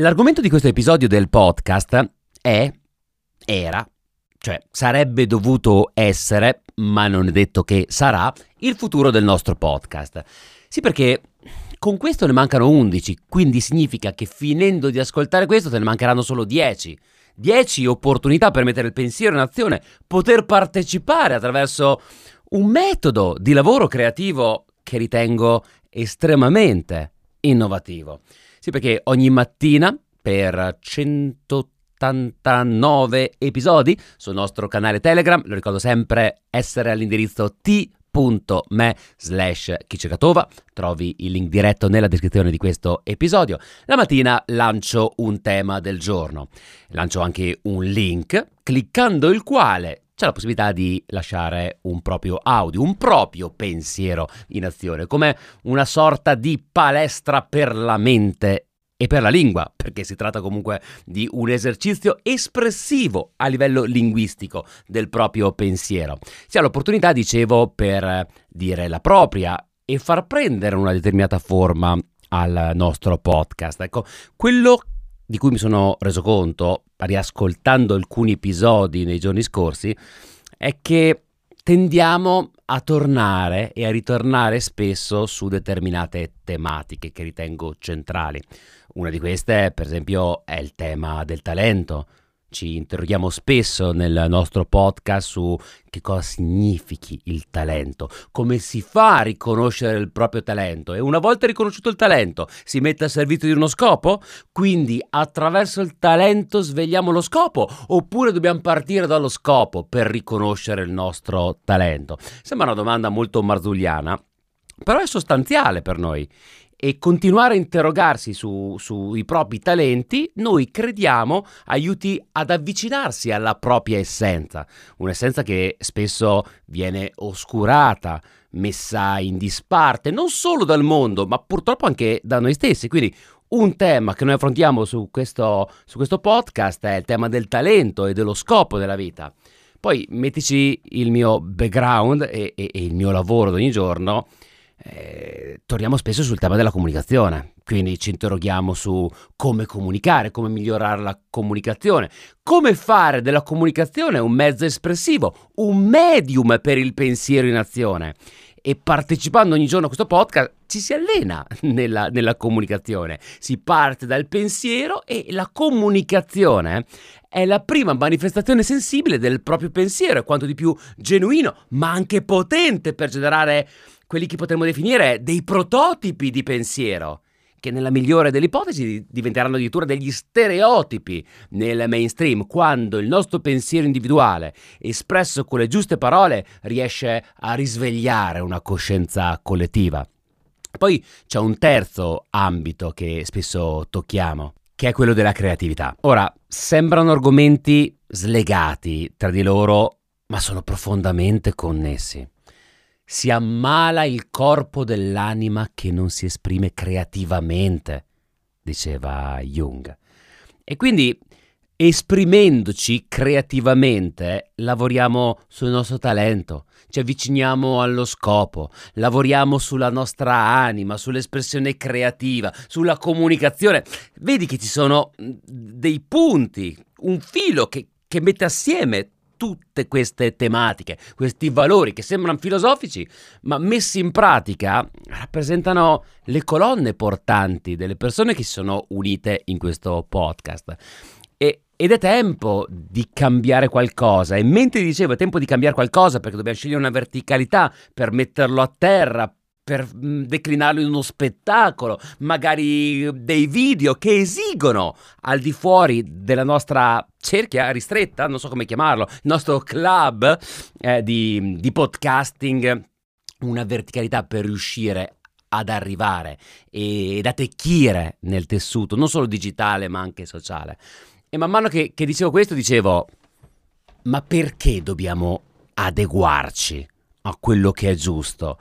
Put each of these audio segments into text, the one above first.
L'argomento di questo episodio del podcast è, era, cioè sarebbe dovuto essere, ma non è detto che sarà, il futuro del nostro podcast. Sì, perché con questo ne mancano 11, quindi significa che finendo di ascoltare questo te ne mancheranno solo 10. 10 opportunità per mettere il pensiero in azione, poter partecipare attraverso un metodo di lavoro creativo che ritengo estremamente innovativo. Sì, perché ogni mattina per 189 episodi sul nostro canale Telegram, lo ricordo sempre essere all'indirizzo t.me slash Kichekatova trovi il link diretto nella descrizione di questo episodio. La mattina lancio un tema del giorno. Lancio anche un link cliccando il quale c'è la possibilità di lasciare un proprio audio, un proprio pensiero in azione, come una sorta di palestra per la mente e per la lingua, perché si tratta comunque di un esercizio espressivo a livello linguistico del proprio pensiero. Si ha l'opportunità, dicevo, per dire la propria e far prendere una determinata forma al nostro podcast. Ecco, quello di cui mi sono reso conto, riascoltando alcuni episodi nei giorni scorsi, è che tendiamo a tornare e a ritornare spesso su determinate tematiche che ritengo centrali. Una di queste, per esempio, è il tema del talento, ci interroghiamo spesso nel nostro podcast su che cosa significhi il talento, come si fa a riconoscere il proprio talento e una volta riconosciuto il talento si mette a servizio di uno scopo? Quindi attraverso il talento svegliamo lo scopo oppure dobbiamo partire dallo scopo per riconoscere il nostro talento? Sembra una domanda molto marzulliana, però è sostanziale per noi e continuare a interrogarsi su, sui propri talenti, noi crediamo aiuti ad avvicinarsi alla propria essenza, un'essenza che spesso viene oscurata, messa in disparte, non solo dal mondo, ma purtroppo anche da noi stessi. Quindi un tema che noi affrontiamo su questo, su questo podcast è il tema del talento e dello scopo della vita. Poi mettici il mio background e, e, e il mio lavoro di ogni giorno eh, torniamo spesso sul tema della comunicazione, quindi ci interroghiamo su come comunicare, come migliorare la comunicazione, come fare della comunicazione un mezzo espressivo, un medium per il pensiero in azione. E partecipando ogni giorno a questo podcast ci si allena nella, nella comunicazione, si parte dal pensiero e la comunicazione è la prima manifestazione sensibile del proprio pensiero, è quanto di più genuino, ma anche potente per generare quelli che potremmo definire dei prototipi di pensiero, che nella migliore delle ipotesi diventeranno addirittura degli stereotipi nel mainstream, quando il nostro pensiero individuale, espresso con le giuste parole, riesce a risvegliare una coscienza collettiva. Poi c'è un terzo ambito che spesso tocchiamo, che è quello della creatività. Ora, sembrano argomenti slegati tra di loro, ma sono profondamente connessi si ammala il corpo dell'anima che non si esprime creativamente, diceva Jung. E quindi esprimendoci creativamente lavoriamo sul nostro talento, ci avviciniamo allo scopo, lavoriamo sulla nostra anima, sull'espressione creativa, sulla comunicazione. Vedi che ci sono dei punti, un filo che, che mette assieme tutte queste tematiche, questi valori che sembrano filosofici, ma messi in pratica rappresentano le colonne portanti delle persone che si sono unite in questo podcast. Ed è tempo di cambiare qualcosa. E mentre dicevo è tempo di cambiare qualcosa perché dobbiamo scegliere una verticalità per metterlo a terra, per declinarlo in uno spettacolo, magari dei video che esigono al di fuori della nostra cerchia ristretta, non so come chiamarlo, il nostro club eh, di, di podcasting, una verticalità per riuscire ad arrivare ed attecchire nel tessuto, non solo digitale ma anche sociale. E man mano che, che dicevo questo dicevo, ma perché dobbiamo adeguarci a quello che è giusto?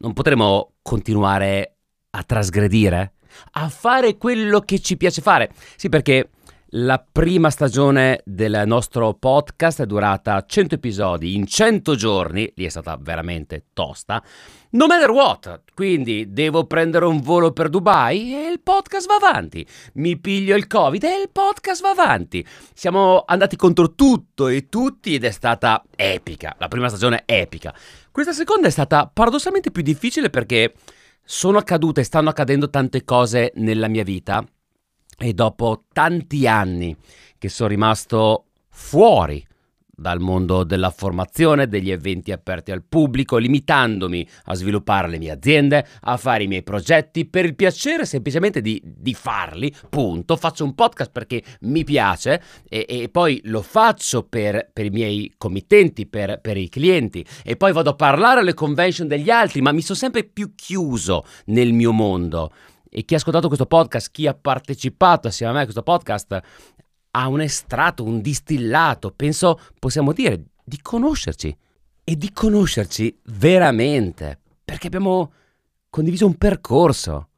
non potremo continuare a trasgredire? A fare quello che ci piace fare? Sì, perché la prima stagione del nostro podcast è durata 100 episodi in 100 giorni, lì è stata veramente tosta, No matter what, quindi devo prendere un volo per Dubai e il podcast va avanti. Mi piglio il Covid e il podcast va avanti. Siamo andati contro tutto e tutti ed è stata epica. La prima stagione è epica. Questa seconda è stata paradossalmente più difficile perché sono accadute e stanno accadendo tante cose nella mia vita e dopo tanti anni che sono rimasto fuori dal mondo della formazione, degli eventi aperti al pubblico, limitandomi a sviluppare le mie aziende, a fare i miei progetti per il piacere semplicemente di, di farli, punto. Faccio un podcast perché mi piace e, e poi lo faccio per, per, i miei committenti, per, per i clienti e poi vado a parlare alle convention degli altri, ma mi sono sempre più chiuso nel mio mondo. E chi ha ascoltato questo podcast, chi ha partecipato assieme a me a questo podcast, ha un estratto, un distillato, penso possiamo dire, di conoscerci e di conoscerci veramente, perché abbiamo condiviso un percorso.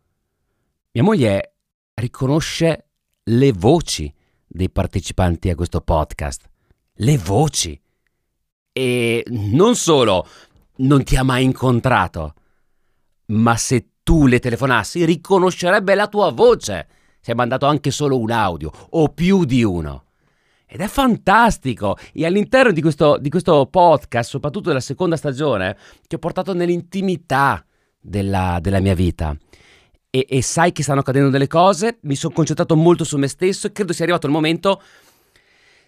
Mia moglie riconosce le voci dei partecipanti a questo podcast, le voci. E non solo non ti ha mai incontrato, ma se tu le telefonassi riconoscerebbe la tua voce si è mandato anche solo un audio o più di uno. Ed è fantastico! E all'interno di questo, di questo podcast, soprattutto della seconda stagione, ti ho portato nell'intimità della, della mia vita. E, e, sai che stanno accadendo delle cose, mi sono concentrato molto su me stesso e credo sia arrivato il momento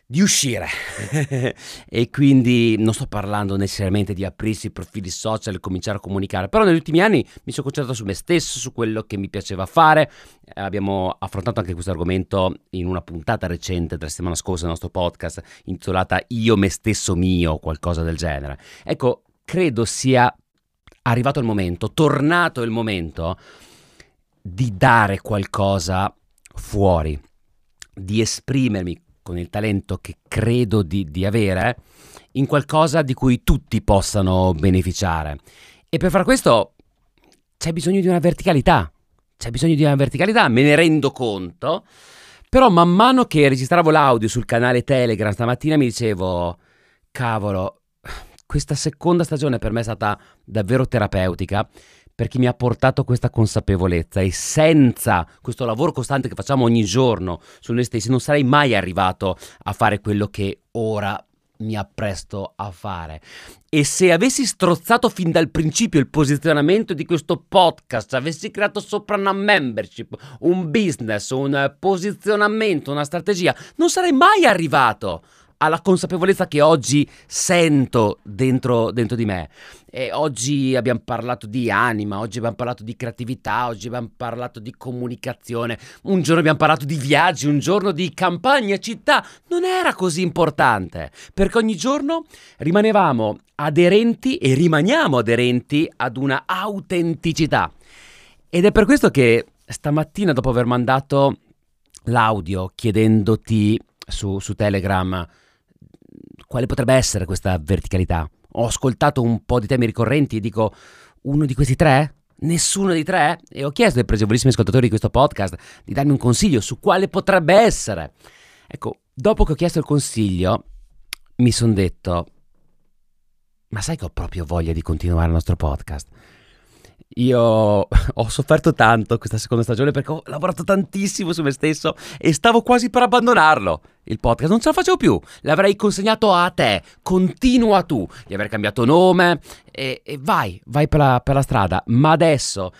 di uscire. e quindi non sto parlando necessariamente di aprirsi i profili social e cominciare a comunicare, però negli ultimi anni mi sono concentrato su me stesso, su quello che mi piaceva fare. Eh, abbiamo affrontato anche questo argomento in una puntata recente della settimana scorsa del nostro podcast intitolata Io me stesso mio, qualcosa del genere. Ecco, credo sia arrivato il momento, tornato il momento di dare qualcosa fuori, di esprimermi con il talento che credo di, di avere in qualcosa di cui tutti possano beneficiare. E per far questo c'è bisogno di una verticalità. C'è bisogno di una verticalità, me ne rendo conto. Però man mano che registravo l'audio sul canale Telegram stamattina mi dicevo, cavolo, questa seconda stagione per me è stata davvero terapeutica perché mi ha portato questa consapevolezza e senza questo lavoro costante che facciamo ogni giorno su noi stessi non sarei mai arrivato a fare quello che ora mi appresto a fare. E se avessi strozzato fin dal principio il posizionamento di questo podcast, avessi creato sopra una membership, un business, un posizionamento, una strategia, non sarei mai arrivato alla consapevolezza che oggi sento dentro, dentro di me. E oggi abbiamo parlato di anima, oggi abbiamo parlato di creatività, oggi abbiamo parlato di comunicazione, un giorno abbiamo parlato di viaggi, un giorno di campagna, città. Non era così importante, perché ogni giorno rimanevamo aderenti e rimaniamo aderenti ad una autenticità. Ed è per questo che stamattina, dopo aver mandato l'audio chiedendoti su, su Telegram quale potrebbe essere questa verticalità? Ho ascoltato un po' di temi ricorrenti e dico, uno di questi tre? Nessuno di tre? E ho chiesto ai pregevolissimi ascoltatori di questo podcast di darmi un consiglio su quale potrebbe essere. Ecco, dopo che ho chiesto il consiglio, mi sono detto, ma sai che ho proprio voglia di continuare il nostro podcast? Io ho sofferto tanto questa seconda stagione perché ho lavorato tantissimo su me stesso e stavo quasi per abbandonarlo. Il podcast non ce la facevo più, l'avrei consegnato a te, continua tu, gli avrei cambiato nome e, e vai, vai per la, per la strada. Ma adesso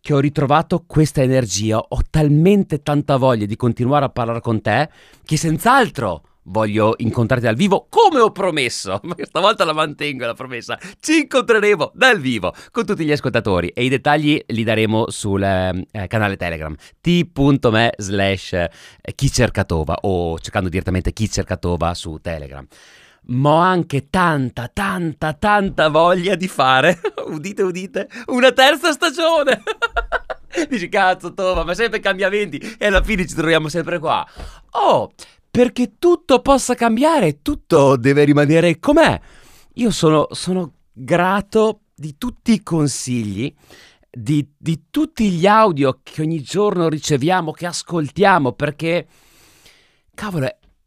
che ho ritrovato questa energia, ho talmente tanta voglia di continuare a parlare con te che senz'altro voglio incontrarti dal vivo come ho promesso, ma questa volta la mantengo la promessa. Ci incontreremo dal vivo con tutti gli ascoltatori e i dettagli li daremo sul eh, canale Telegram t.me slash eh, chi cercatova o cercando direttamente chi cercatova su Telegram. Ma ho anche tanta, tanta, tanta voglia di fare, udite, udite, una terza stagione. Dici cazzo Tova, ma sempre cambiamenti e alla fine ci troviamo sempre qua. Oh, perché tutto possa cambiare, tutto deve rimanere com'è. Io sono, sono grato di tutti i consigli, di, di, tutti gli audio che ogni giorno riceviamo, che ascoltiamo, perché, cavolo,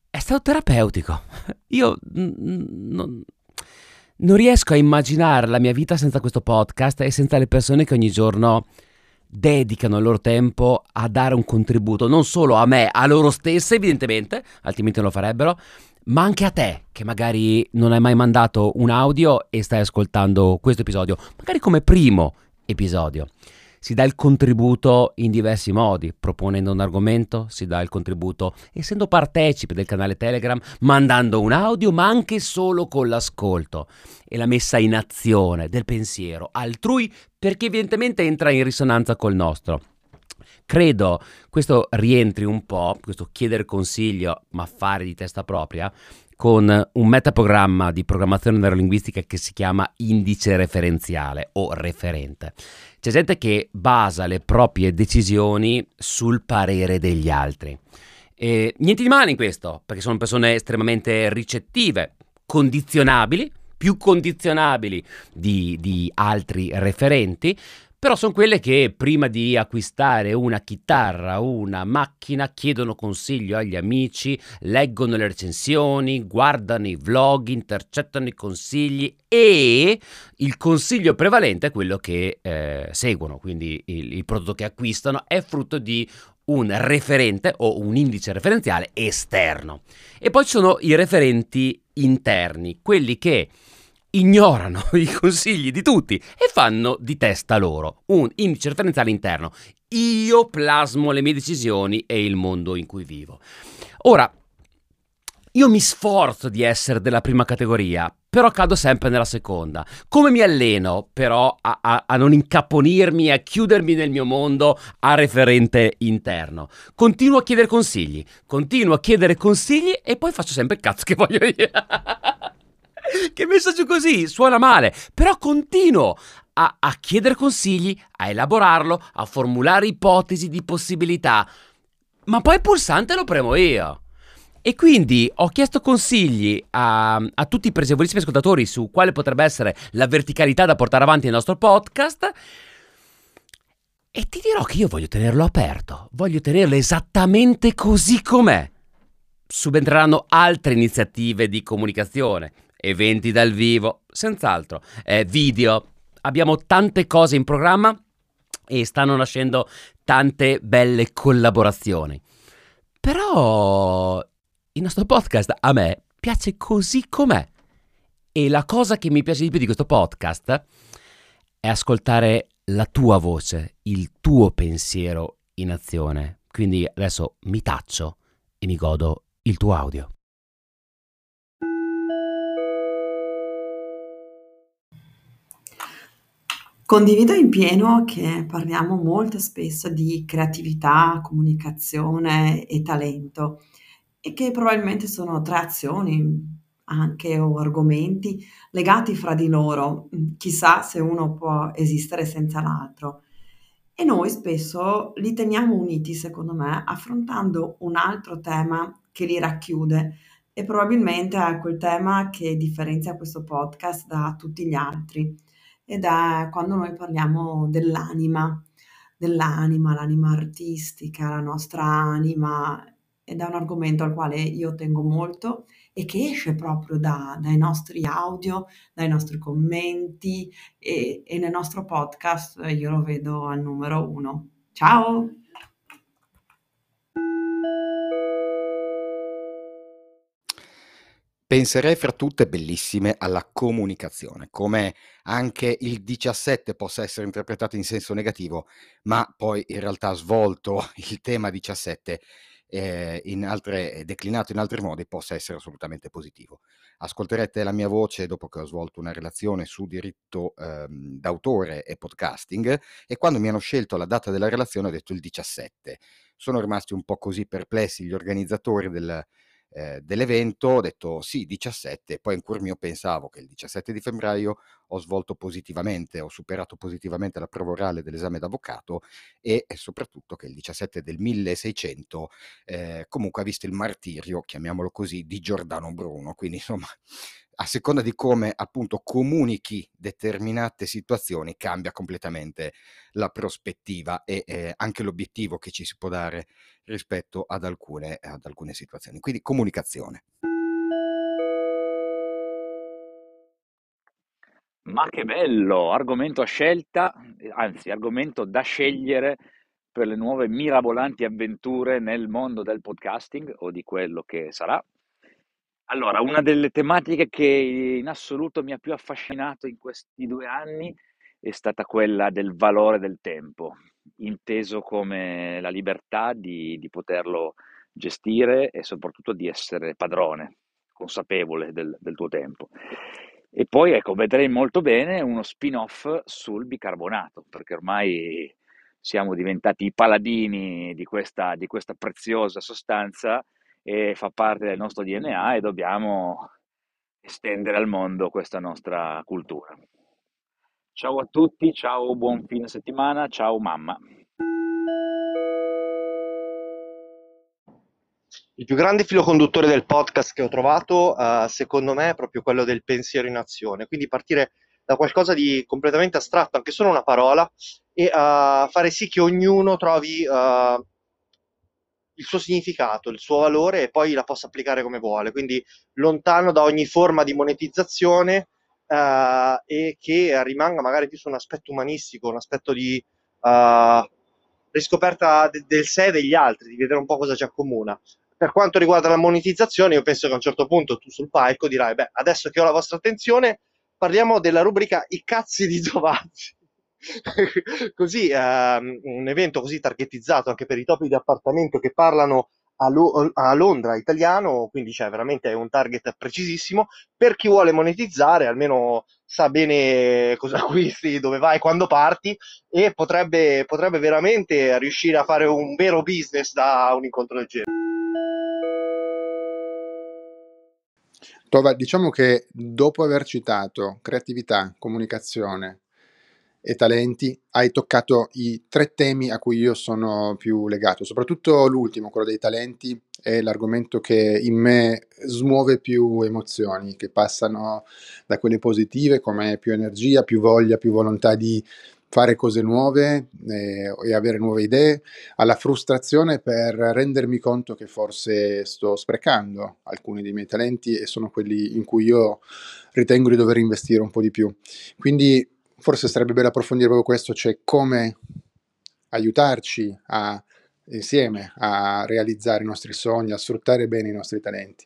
è, stato terapeutico. Io n- n- non riesco a immaginare la mia vita senza questo podcast e senza le persone che ogni giorno dedicano il loro tempo a dare un contributo, non solo a me, a loro stesse evidentemente, altrimenti non lo farebbero, ma anche a te che magari non hai mai mandato un audio e stai ascoltando questo episodio, magari come primo episodio. Si dà il contributo in diversi modi, proponendo un argomento, si dà il contributo essendo partecipe del canale Telegram, mandando un audio, ma anche solo con l'ascolto e la messa in azione del pensiero altrui perché evidentemente entra in risonanza col nostro. Credo questo rientri un po', questo chiedere consiglio ma fare di testa propria, con un metaprogramma di programmazione neurolinguistica che si chiama indice referenziale o referente. C'è gente che basa le proprie decisioni sul parere degli altri. E niente di male in questo, perché sono persone estremamente ricettive, condizionabili, più condizionabili di, di altri referenti, però sono quelle che prima di acquistare una chitarra, una macchina, chiedono consiglio agli amici, leggono le recensioni, guardano i vlog, intercettano i consigli e il consiglio prevalente è quello che eh, seguono, quindi il, il prodotto che acquistano è frutto di un referente o un indice referenziale esterno. E poi ci sono i referenti interni, quelli che ignorano i consigli di tutti e fanno di testa loro un indice referenziale interno. Io plasmo le mie decisioni e il mondo in cui vivo. Ora, io mi sforzo di essere della prima categoria, però cado sempre nella seconda. Come mi alleno però a, a, a, non incaponirmi, a chiudermi nel mio mondo a referente interno? Continuo a chiedere consigli, continuo a chiedere consigli e poi faccio sempre il cazzo che voglio io. che messaggio così, suona male, però continuo a, a chiedere consigli, a elaborarlo, a formulare ipotesi di possibilità, ma poi il pulsante lo premo io. E quindi ho chiesto consigli a, a, tutti i presevolissimi ascoltatori su quale potrebbe essere la verticalità da portare avanti nel nostro podcast. E ti dirò che io voglio tenerlo aperto, voglio tenerlo esattamente così com'è. Subentreranno altre iniziative di comunicazione, eventi dal vivo, senz'altro, eh, video. Abbiamo tante cose in programma e stanno nascendo tante belle collaborazioni. Però il nostro podcast a me piace così com'è. E la cosa che mi piace di più di questo podcast è ascoltare la tua voce, il tuo pensiero in azione. Quindi adesso mi taccio e mi godo il tuo audio. Condivido in pieno che parliamo molto spesso di creatività, comunicazione e talento e che probabilmente sono tre azioni anche o argomenti legati fra di loro. Chissà se uno può esistere senza l'altro. E noi spesso li teniamo uniti, secondo me, affrontando un altro tema che li racchiude e probabilmente è quel tema che differenzia questo podcast da tutti gli altri ed è quando noi parliamo dell'anima, dell'anima, l'anima artistica, la nostra anima, ed è un argomento al quale io tengo molto e che esce proprio da, dai nostri audio, dai nostri commenti e, e nel nostro podcast io lo vedo al numero uno. Ciao! Penserei fra tutte bellissime alla comunicazione, come anche il 17 possa essere interpretato in senso negativo, ma poi in realtà svolto il tema 17 eh, in altre, declinato in altri modi possa essere assolutamente positivo. Ascolterete la mia voce dopo che ho svolto una relazione su diritto ehm, d'autore e podcasting e quando mi hanno scelto la data della relazione ho detto il 17. Sono rimasti un po' così perplessi gli organizzatori del, eh, dell'evento, ho detto sì, 17, poi in cuor mio pensavo che il 17 di febbraio ho svolto positivamente, ho superato positivamente la prova orale dell'esame d'avvocato e, e soprattutto che il 17 del 1600 eh, comunque ha visto il martirio, chiamiamolo così, di Giordano Bruno, quindi insomma a seconda di come appunto comunichi determinate situazioni cambia completamente la prospettiva e eh, anche l'obiettivo che ci si può dare rispetto ad alcune, ad alcune situazioni. Quindi comunicazione. Ma che bello, argomento a scelta, anzi argomento da scegliere per le nuove mirabolanti avventure nel mondo del podcasting o di quello che sarà. Allora, una delle tematiche che in assoluto mi ha più affascinato in questi due anni è stata quella del valore del tempo, inteso come la libertà di, di poterlo gestire e soprattutto di essere padrone, consapevole del, del tuo tempo. E poi, ecco, vedrei molto bene uno spin-off sul bicarbonato, perché ormai siamo diventati i paladini di questa, di questa preziosa sostanza e fa parte del nostro DNA e dobbiamo estendere al mondo questa nostra cultura. Ciao a tutti, ciao, buon fine settimana, ciao mamma. Il più grande filo conduttore del podcast che ho trovato, uh, secondo me, è proprio quello del pensiero in azione. Quindi partire da qualcosa di completamente astratto, anche solo una parola, e uh, fare sì che ognuno trovi uh, il suo significato, il suo valore e poi la possa applicare come vuole. Quindi lontano da ogni forma di monetizzazione e che rimanga magari più su un aspetto umanistico, un aspetto di riscoperta de- del sé e degli altri, di vedere un po' cosa ci accomuna. Per quanto riguarda la monetizzazione, io penso che a un certo punto tu sul palco dirai, beh, adesso che ho la vostra attenzione, parliamo della rubrica I cazzi di Giovanni. così, ehm, un evento così targetizzato anche per i topi di appartamento che parlano a, Lo- a, Londra italiano, quindi c'è veramente un target precisissimo. Per chi vuole monetizzare, almeno sa bene cosa acquisti, dove vai, quando parti e potrebbe, potrebbe veramente riuscire a fare un vero business da un incontro del genere. Tova, diciamo che dopo aver citato creatività, comunicazione e talenti, hai toccato i tre temi a cui io sono più legato, soprattutto l'ultimo, quello dei talenti, è l'argomento che in me smuove più emozioni, che passano da quelle positive come più energia, più voglia, più volontà di fare cose nuove eh, e avere nuove idee, alla frustrazione per rendermi conto che forse sto sprecando alcuni dei miei talenti e sono quelli in cui io ritengo di dover investire un po' di più. Quindi forse sarebbe bello approfondire proprio questo, cioè come aiutarci a, insieme a realizzare i nostri sogni, a sfruttare bene i nostri talenti.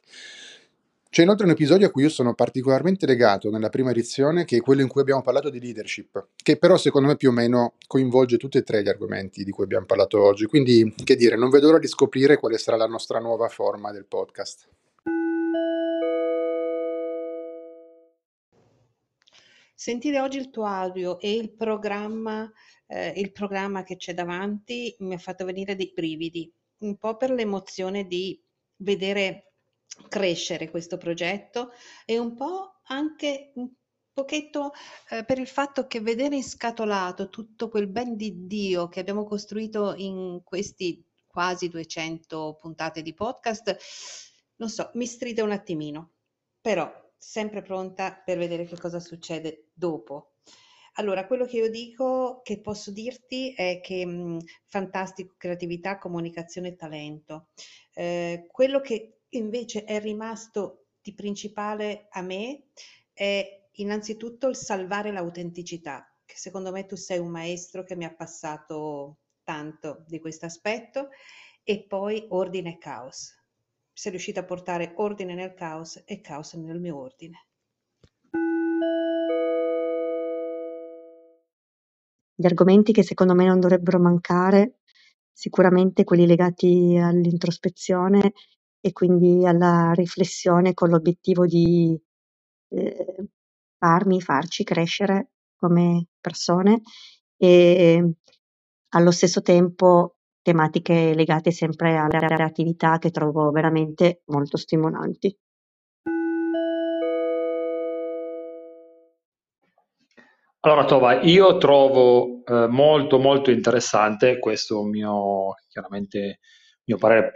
C'è inoltre un episodio a cui io sono particolarmente legato nella prima edizione, che è quello in cui abbiamo parlato di leadership, che però secondo me più o meno coinvolge tutti e tre gli argomenti di cui abbiamo parlato oggi. Quindi, che dire, non vedo l'ora di scoprire quale sarà la nostra nuova forma del podcast. Sentire oggi il tuo audio e il programma, eh, il programma che c'è davanti mi ha fatto venire dei brividi, un po' per l'emozione di vedere crescere questo progetto e un po' anche un pochetto eh, per il fatto che vedere inscatolato tutto quel ben di Dio che abbiamo costruito in questi quasi 200 puntate di podcast, non so, mi stride un attimino, però sempre pronta per vedere che cosa succede dopo. Allora, quello che io dico, che posso dirti è che mh, fantastico creatività, comunicazione e talento. Eh, quello che invece è rimasto di principale a me è innanzitutto il salvare l'autenticità, che secondo me tu sei un maestro che mi ha passato tanto di questo aspetto, e poi ordine e caos. Sei riuscita a portare ordine nel caos e caos nel mio ordine. Gli argomenti che secondo me non dovrebbero mancare, sicuramente quelli legati all'introspezione e quindi alla riflessione con l'obiettivo di eh, farmi, farci crescere come persone e allo stesso tempo tematiche legate sempre alla creatività che trovo veramente molto stimolanti. Allora Tova, io trovo eh, molto molto interessante questo mio chiaramente mio parere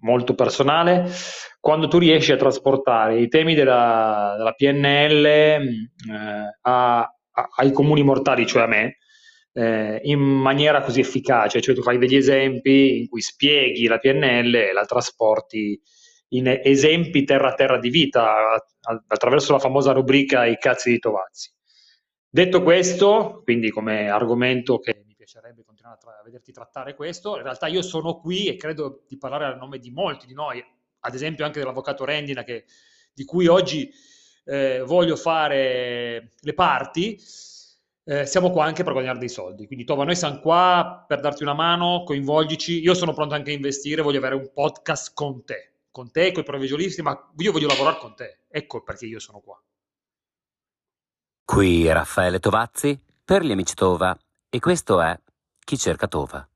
molto personale, quando tu riesci a trasportare i temi della, della PNL eh, a, a, ai comuni mortali, cioè a me, eh, in maniera così efficace, cioè tu fai degli esempi in cui spieghi la PNL e la trasporti in esempi terra-terra di vita attraverso la famosa rubrica I cazzi di Tovazzi. Detto questo, quindi come argomento che mi piacerebbe continuare a, tra- a vederti trattare questo, in realtà io sono qui e credo di parlare a nome di molti di noi, ad esempio anche dell'avvocato Rendina che, di cui oggi eh, voglio fare le parti, eh, siamo qua anche per guadagnare dei soldi. Quindi Tova, noi siamo qua per darti una mano, coinvolgici, io sono pronto anche a investire, voglio avere un podcast con te, con te, con i provvisionisti, ma io voglio lavorare con te, ecco perché io sono qua. Qui Raffaele Tovazzi per gli amici Tova e questo è Chi cerca Tova.